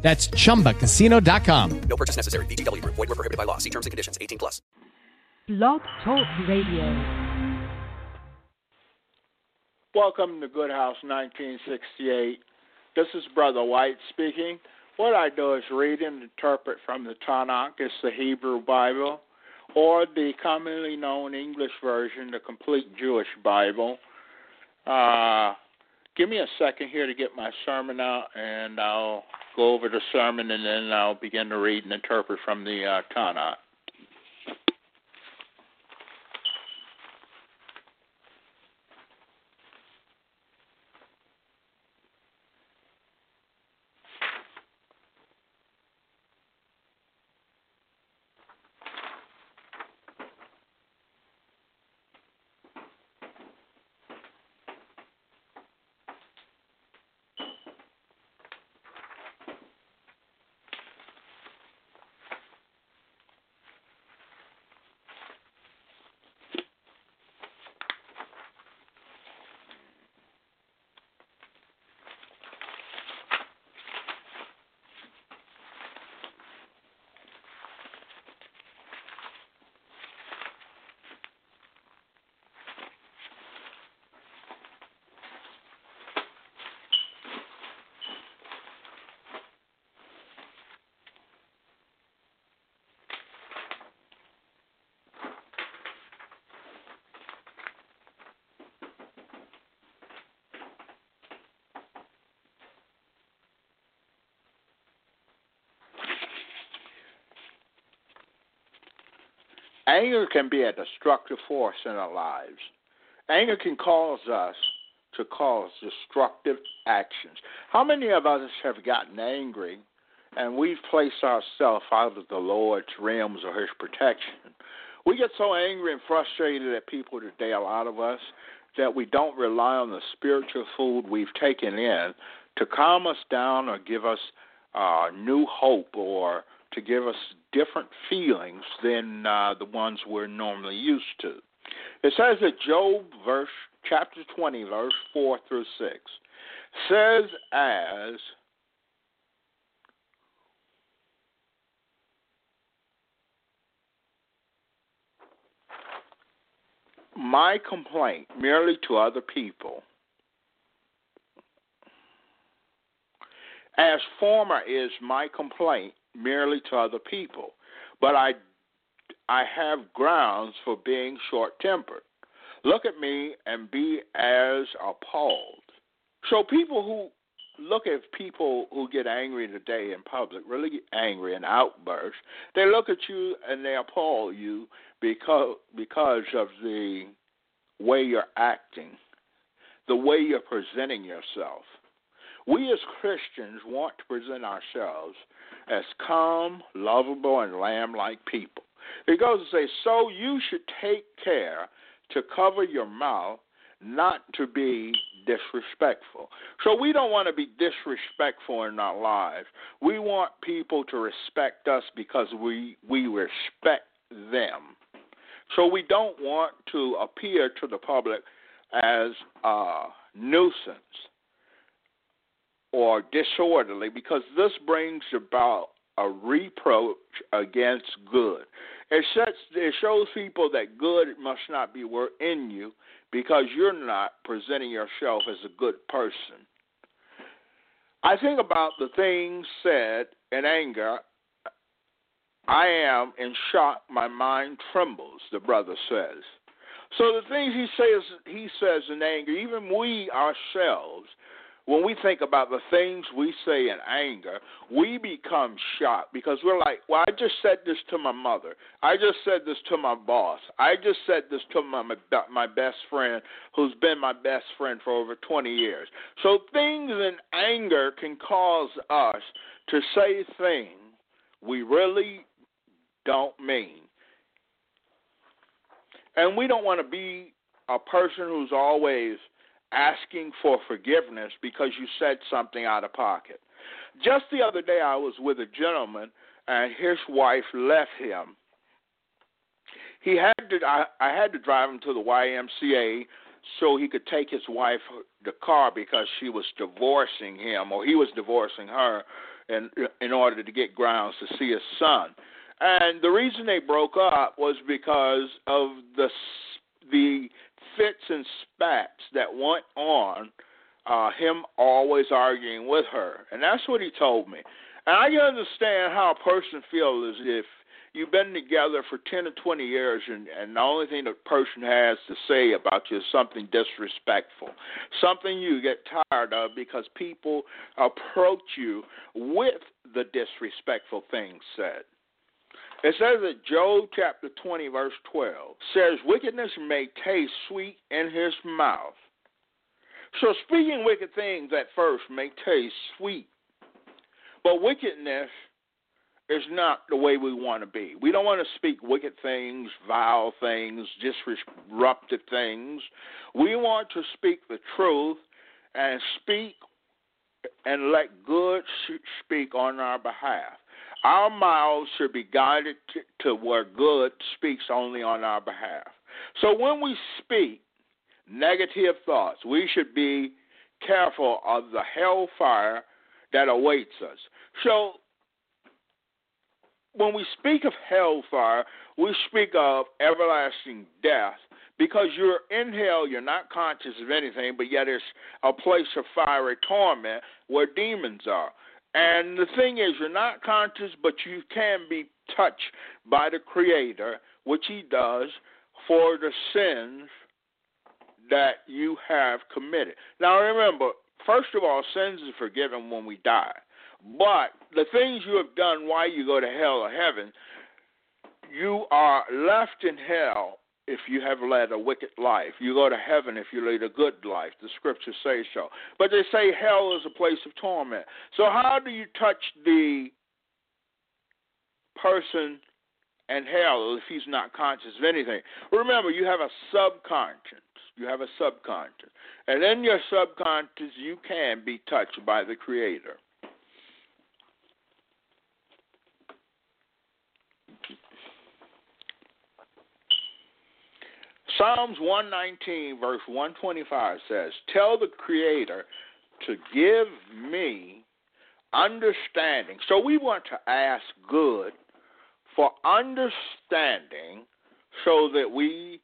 That's chumbacasino.com. No purchase necessary. VGW Group. Void were prohibited by law. See terms and conditions. 18 plus. Blog Talk Radio. Welcome to Good House 1968. This is Brother White speaking. What I do is read and interpret from the Tanakh, it's the Hebrew Bible, or the commonly known English version, the Complete Jewish Bible. Uh, give me a second here to get my sermon out, and I'll go over the sermon, and then I'll begin to read and interpret from the uh, Tanakh. Anger can be a destructive force in our lives. Anger can cause us to cause destructive actions. How many of us have gotten angry and we've placed ourselves out of the Lord's realms or His protection? We get so angry and frustrated at people today, a lot of us, that we don't rely on the spiritual food we've taken in to calm us down or give us uh, new hope or to give us different feelings than uh, the ones we're normally used to. It says that Job, verse chapter 20, verse 4 through 6, says as my complaint merely to other people as former is my complaint merely to other people, but I I have grounds for being short-tempered. Look at me and be as appalled. So people who look at people who get angry today in public, really angry and outburst, they look at you and they appall you because because of the way you're acting, the way you're presenting yourself. We as Christians want to present ourselves as calm, lovable, and lamb like people. It goes to say, So you should take care to cover your mouth, not to be disrespectful. So we don't want to be disrespectful in our lives. We want people to respect us because we we respect them. So we don't want to appear to the public as a nuisance or disorderly because this brings about a reproach against good. It sets it shows people that good must not be in you because you're not presenting yourself as a good person. I think about the things said in anger. I am in shock. My mind trembles. The brother says. So the things he says, he says in anger. Even we ourselves when we think about the things we say in anger, we become shocked because we're like, well, I just said this to my mother. I just said this to my boss. I just said this to my my best friend who's been my best friend for over 20 years. So things in anger can cause us to say things we really don't mean. And we don't want to be a person who's always asking for forgiveness because you said something out of pocket. Just the other day, I was with a gentleman, and his wife left him. He had to. I, I had to drive him to the YMCA so he could take his wife the car because she was divorcing him, or he was divorcing her, in in order to get grounds to see his son. And the reason they broke up was because of the the fits and spats that went on, uh, him always arguing with her. And that's what he told me. And I can understand how a person feels if you've been together for 10 or 20 years and, and the only thing the person has to say about you is something disrespectful, something you get tired of because people approach you with the disrespectful things said. It says that Job chapter 20, verse 12 says, Wickedness may taste sweet in his mouth. So, speaking wicked things at first may taste sweet, but wickedness is not the way we want to be. We don't want to speak wicked things, vile things, disruptive things. We want to speak the truth and speak and let good speak on our behalf. Our mouths should be guided to, to where good speaks only on our behalf. So when we speak negative thoughts, we should be careful of the hellfire that awaits us. So when we speak of hellfire, we speak of everlasting death because you're in hell, you're not conscious of anything, but yet it's a place of fiery torment where demons are. And the thing is, you're not conscious, but you can be touched by the Creator, which He does for the sins that you have committed. Now, remember, first of all, sins are forgiven when we die. But the things you have done while you go to hell or heaven, you are left in hell if you have led a wicked life. You go to heaven if you lead a good life. The scriptures say so. But they say hell is a place of torment. So how do you touch the person and hell if he's not conscious of anything? Remember, you have a subconscious. You have a subconscious. And in your subconscious, you can be touched by the Creator. Psalms 119, verse 125 says, Tell the Creator to give me understanding. So we want to ask good for understanding so that we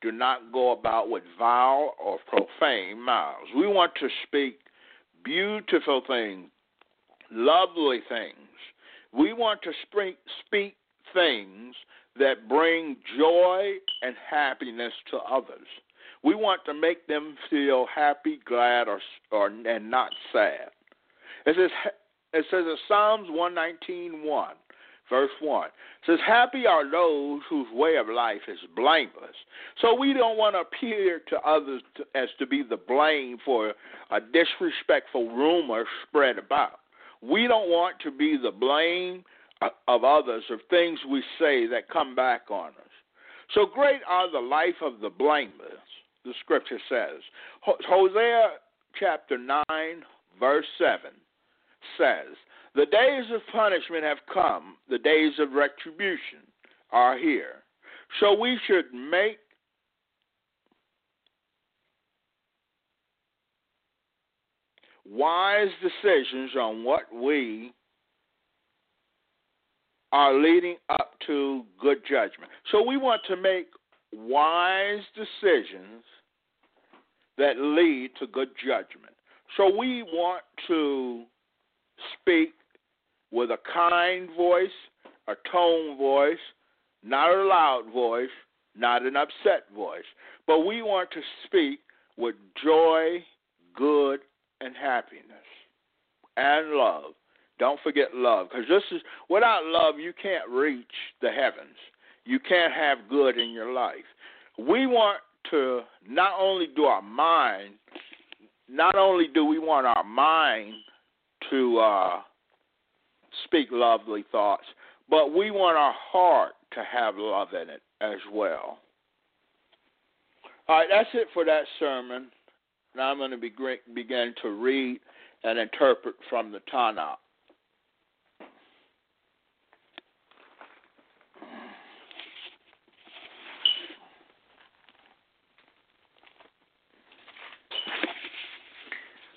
do not go about with vile or profane mouths. We want to speak beautiful things, lovely things. We want to speak, speak things that bring joy and happiness to others. We want to make them feel happy, glad, or, or and not sad. It says, it says in Psalms 119.1, verse 1, it says, Happy are those whose way of life is blameless. So we don't want to appear to others to, as to be the blame for a disrespectful rumor spread about. We don't want to be the blame of others, of things we say that come back on us. So great are the life of the blameless, the scripture says. Hosea chapter 9, verse 7 says, The days of punishment have come, the days of retribution are here. So we should make wise decisions on what we are leading up to good judgment. So we want to make wise decisions that lead to good judgment. So we want to speak with a kind voice, a tone voice, not a loud voice, not an upset voice, but we want to speak with joy, good, and happiness and love. Don't forget love, because this is without love you can't reach the heavens. You can't have good in your life. We want to not only do our mind, not only do we want our mind to uh, speak lovely thoughts, but we want our heart to have love in it as well. All right, that's it for that sermon. Now I'm going to be, begin to read and interpret from the Tanakh.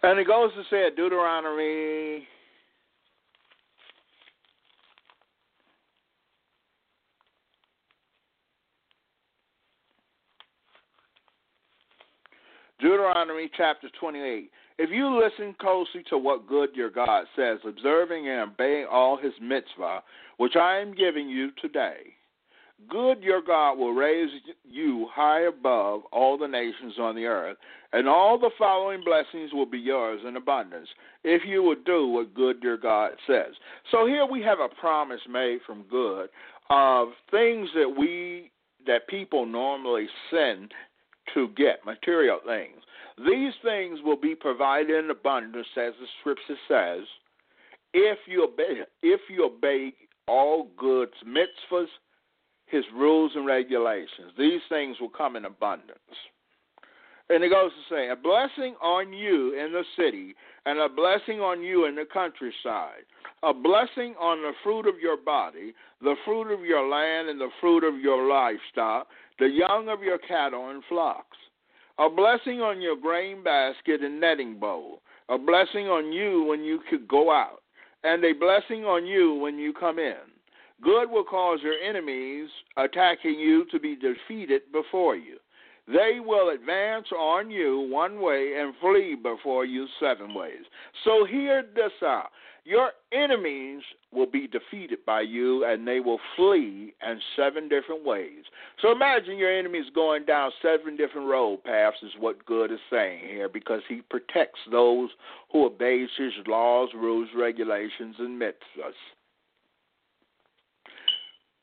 And it goes to say Deuteronomy Deuteronomy chapter 28. If you listen closely to what good your God says, observing and obeying all his mitzvah, which I am giving you today, good your God will raise you high above all the nations on the earth, and all the following blessings will be yours in abundance, if you will do what good your God says. So here we have a promise made from good of things that we that people normally sin to get material things. These things will be provided in abundance, as the scripture says, if you obey, if you obey all goods, mitzvahs, his rules and regulations. These things will come in abundance. And it goes to say, a blessing on you in the city, and a blessing on you in the countryside, a blessing on the fruit of your body, the fruit of your land, and the fruit of your livestock, the young of your cattle and flocks. A blessing on your grain basket and netting bowl. A blessing on you when you could go out, and a blessing on you when you come in. Good will cause your enemies attacking you to be defeated before you. They will advance on you one way and flee before you seven ways. So hear this out. Your enemies will be defeated by you and they will flee in seven different ways. So imagine your enemies going down seven different road paths, is what good is saying here, because he protects those who obey his laws, rules, regulations, and mitzvahs.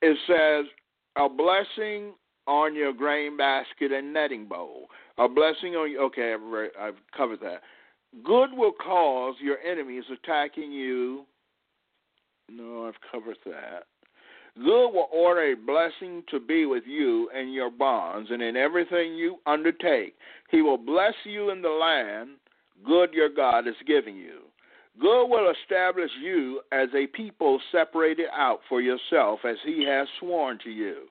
It says, a blessing on your grain basket and netting bowl. A blessing on you. Okay, I've, I've covered that. Good will cause your enemies attacking you. No, I've covered that. Good will order a blessing to be with you in your bonds and in everything you undertake. He will bless you in the land good your God is giving you. Good will establish you as a people separated out for yourself as he has sworn to you.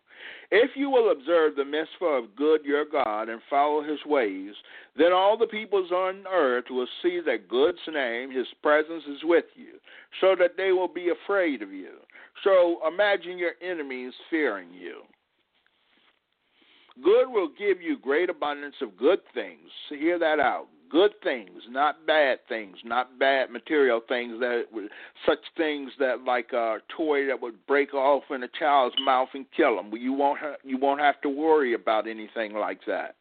If you will observe the mitzvah of good your God and follow his ways, then all the peoples on earth will see that God's name, his presence is with you, so that they will be afraid of you. So imagine your enemies fearing you. Good will give you great abundance of good things. Hear that out good things, not bad things, not bad material things that such things that like a toy that would break off in a child's mouth and kill them. You won't ha- you won't have to worry about anything like that.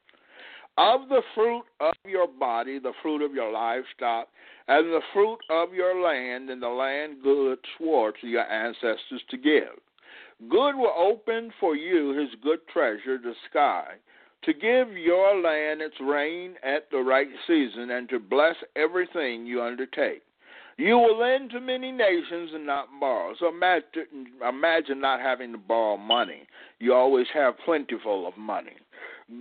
Of the fruit of your body, the fruit of your livestock, and the fruit of your land, and the land good swore to your ancestors to give. Good will open for you his good treasure, the sky to give your land its rain at the right season, and to bless everything you undertake. You will lend to many nations and not borrow. So imagine, imagine not having to borrow money. You always have plentiful of money.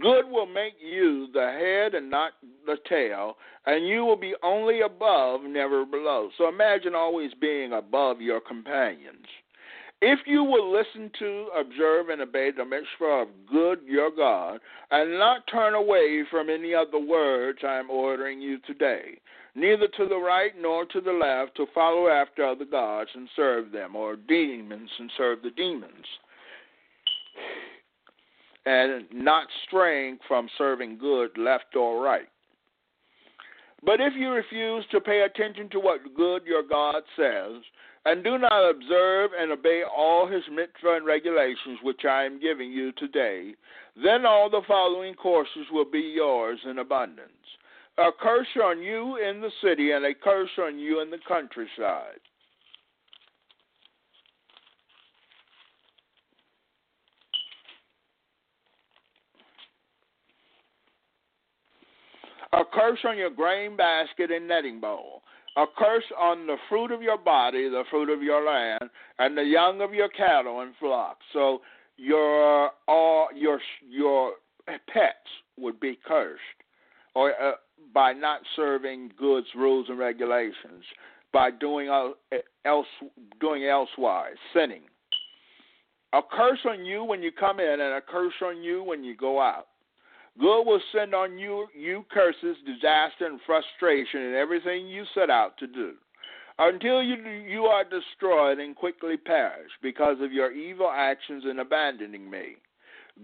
Good will make you the head and not the tail, and you will be only above, never below. So imagine always being above your companions. If you will listen to, observe, and obey the mitzvah of good your God, and not turn away from any of the words I am ordering you today, neither to the right nor to the left, to follow after other gods and serve them, or demons and serve the demons, and not straying from serving good left or right. But if you refuse to pay attention to what good your God says, and do not observe and obey all his mitzvah and regulations which I am giving you today, then all the following courses will be yours in abundance. A curse on you in the city and a curse on you in the countryside. A curse on your grain basket and netting bowl a curse on the fruit of your body, the fruit of your land, and the young of your cattle and flocks. So your all your your pets would be cursed, or uh, by not serving goods, rules, and regulations, by doing else doing elsewise, sinning. A curse on you when you come in, and a curse on you when you go out. Good will send on you you curses, disaster, and frustration in everything you set out to do, until you you are destroyed and quickly perish because of your evil actions in abandoning me.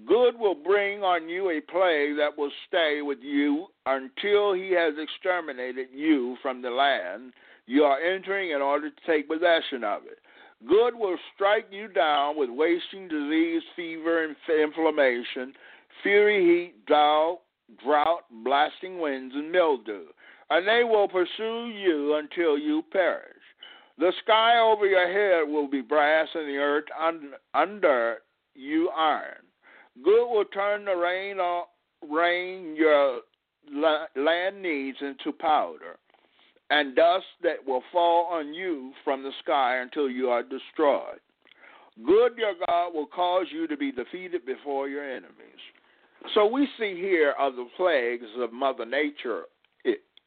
Good will bring on you a plague that will stay with you until he has exterminated you from the land you are entering in order to take possession of it. Good will strike you down with wasting disease, fever, and inflammation, fury, heat, drought, drought, blasting winds, and mildew, and they will pursue you until you perish. The sky over your head will be brass, and the earth under you iron. Good will turn the rain, rain your land needs into powder, and dust that will fall on you from the sky until you are destroyed. Good, your God, will cause you to be defeated before your enemies. So we see here of the plagues of Mother Nature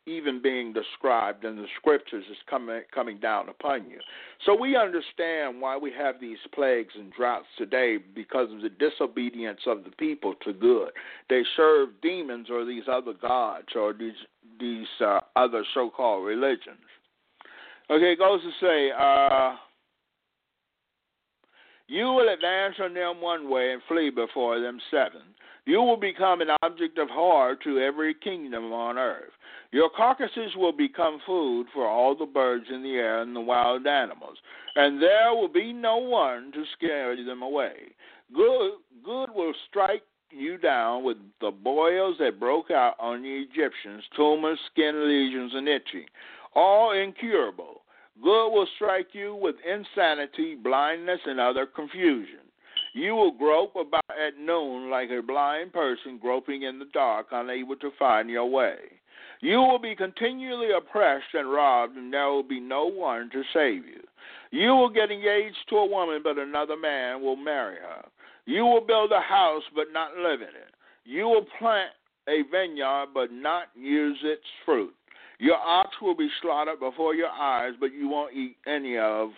even being described in the scriptures is coming coming down upon you. So we understand why we have these plagues and droughts today because of the disobedience of the people to good. They serve demons or these other gods or these these uh, other so-called religions. Okay, it goes to say, uh, you will advance on them one way and flee before them seven. You will become an object of horror to every kingdom on earth. Your carcasses will become food for all the birds in the air and the wild animals, and there will be no one to scare them away. Good, good will strike you down with the boils that broke out on the Egyptians, tumors, skin lesions, and itching, all incurable. Good will strike you with insanity, blindness, and other confusion. You will grope about at noon like a blind person groping in the dark, unable to find your way. You will be continually oppressed and robbed, and there will be no one to save you. You will get engaged to a woman, but another man will marry her. You will build a house, but not live in it. You will plant a vineyard, but not use its fruit. Your ox will be slaughtered before your eyes, but you won't eat any of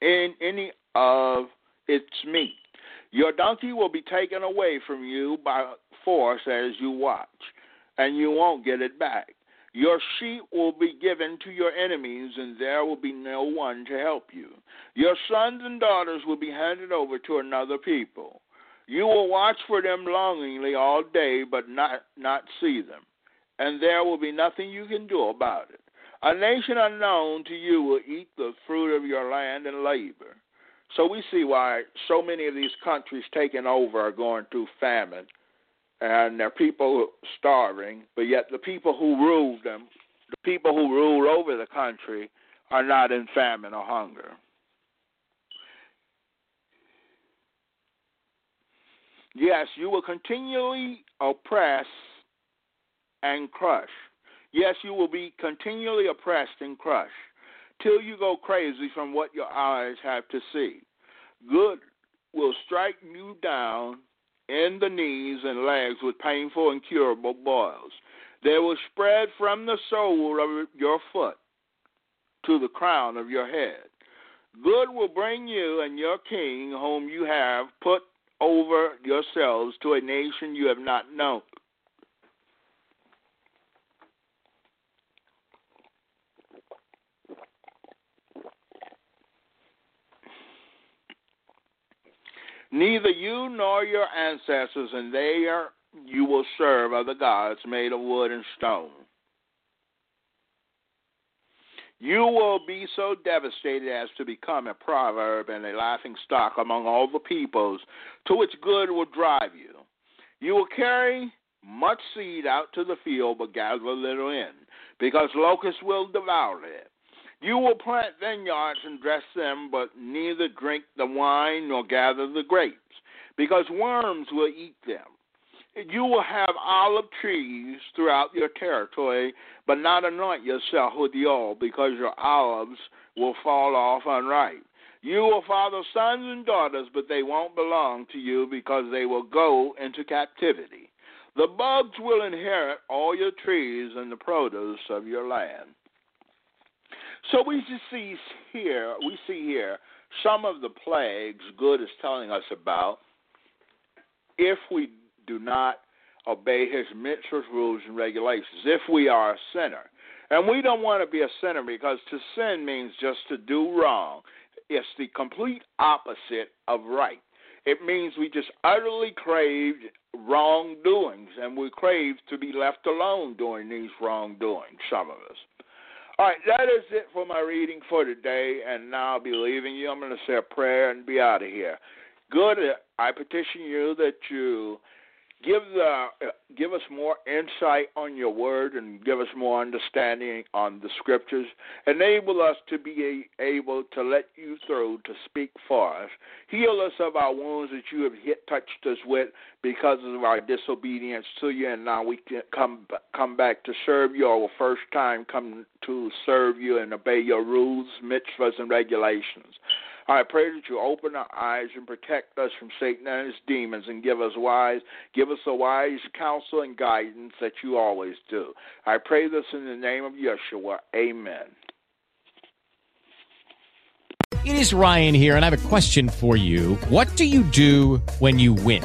in any of its me. Your donkey will be taken away from you by force as you watch and you won't get it back. Your sheep will be given to your enemies, and there will be no one to help you. Your sons and daughters will be handed over to another people. You will watch for them longingly all day, but not, not see them, and there will be nothing you can do about it. A nation unknown to you will eat the fruit of your land and labor. So we see why so many of these countries taken over are going through famine and their people starving, but yet the people who rule them, the people who rule over the country, are not in famine or hunger. Yes, you will continually oppress and crush. Yes, you will be continually oppressed and crushed till you go crazy from what your eyes have to see. Good will strike you down in the knees and legs with painful and curable boils. They will spread from the sole of your foot to the crown of your head. Good will bring you and your king, whom you have put over yourselves, to a nation you have not known. Neither you nor your ancestors and they are you will serve other gods made of wood and stone. You will be so devastated as to become a proverb and a laughing stock among all the peoples to which good will drive you. You will carry much seed out to the field, but gather little in, because locusts will devour it. You will plant vineyards and dress them, but neither drink the wine nor gather the grapes, because worms will eat them. You will have olive trees throughout your territory, but not anoint yourself with the oil, because your olives will fall off unripe. You will father sons and daughters, but they won't belong to you because they will go into captivity. The bugs will inherit all your trees and the produce of your land. So we just see here, we see here some of the plagues good is telling us about if we do not obey his mitzvahs, rules, and regulations, if we are a sinner. And we don't want to be a sinner because to sin means just to do wrong. It's the complete opposite of right. It means we just utterly craved wrongdoings, and we crave to be left alone doing these wrongdoings, some of us. All right, that is it for my reading for today, and now I'll be leaving you. I'm going to say a prayer and be out of here. Good, I petition you that you give the uh, give us more insight on your word and give us more understanding on the scriptures. Enable us to be able to let you through to speak for us. Heal us of our wounds that you have hit touched us with because of our disobedience to you. And now we can come come back to serve you. Our first time come to serve you and obey your rules mitzvahs and regulations I pray that you open our eyes and protect us from Satan and his demons and give us wise, give us a wise counsel and guidance that you always do. I pray this in the name of Yeshua. Amen. It is Ryan here, and I have a question for you. What do you do when you win?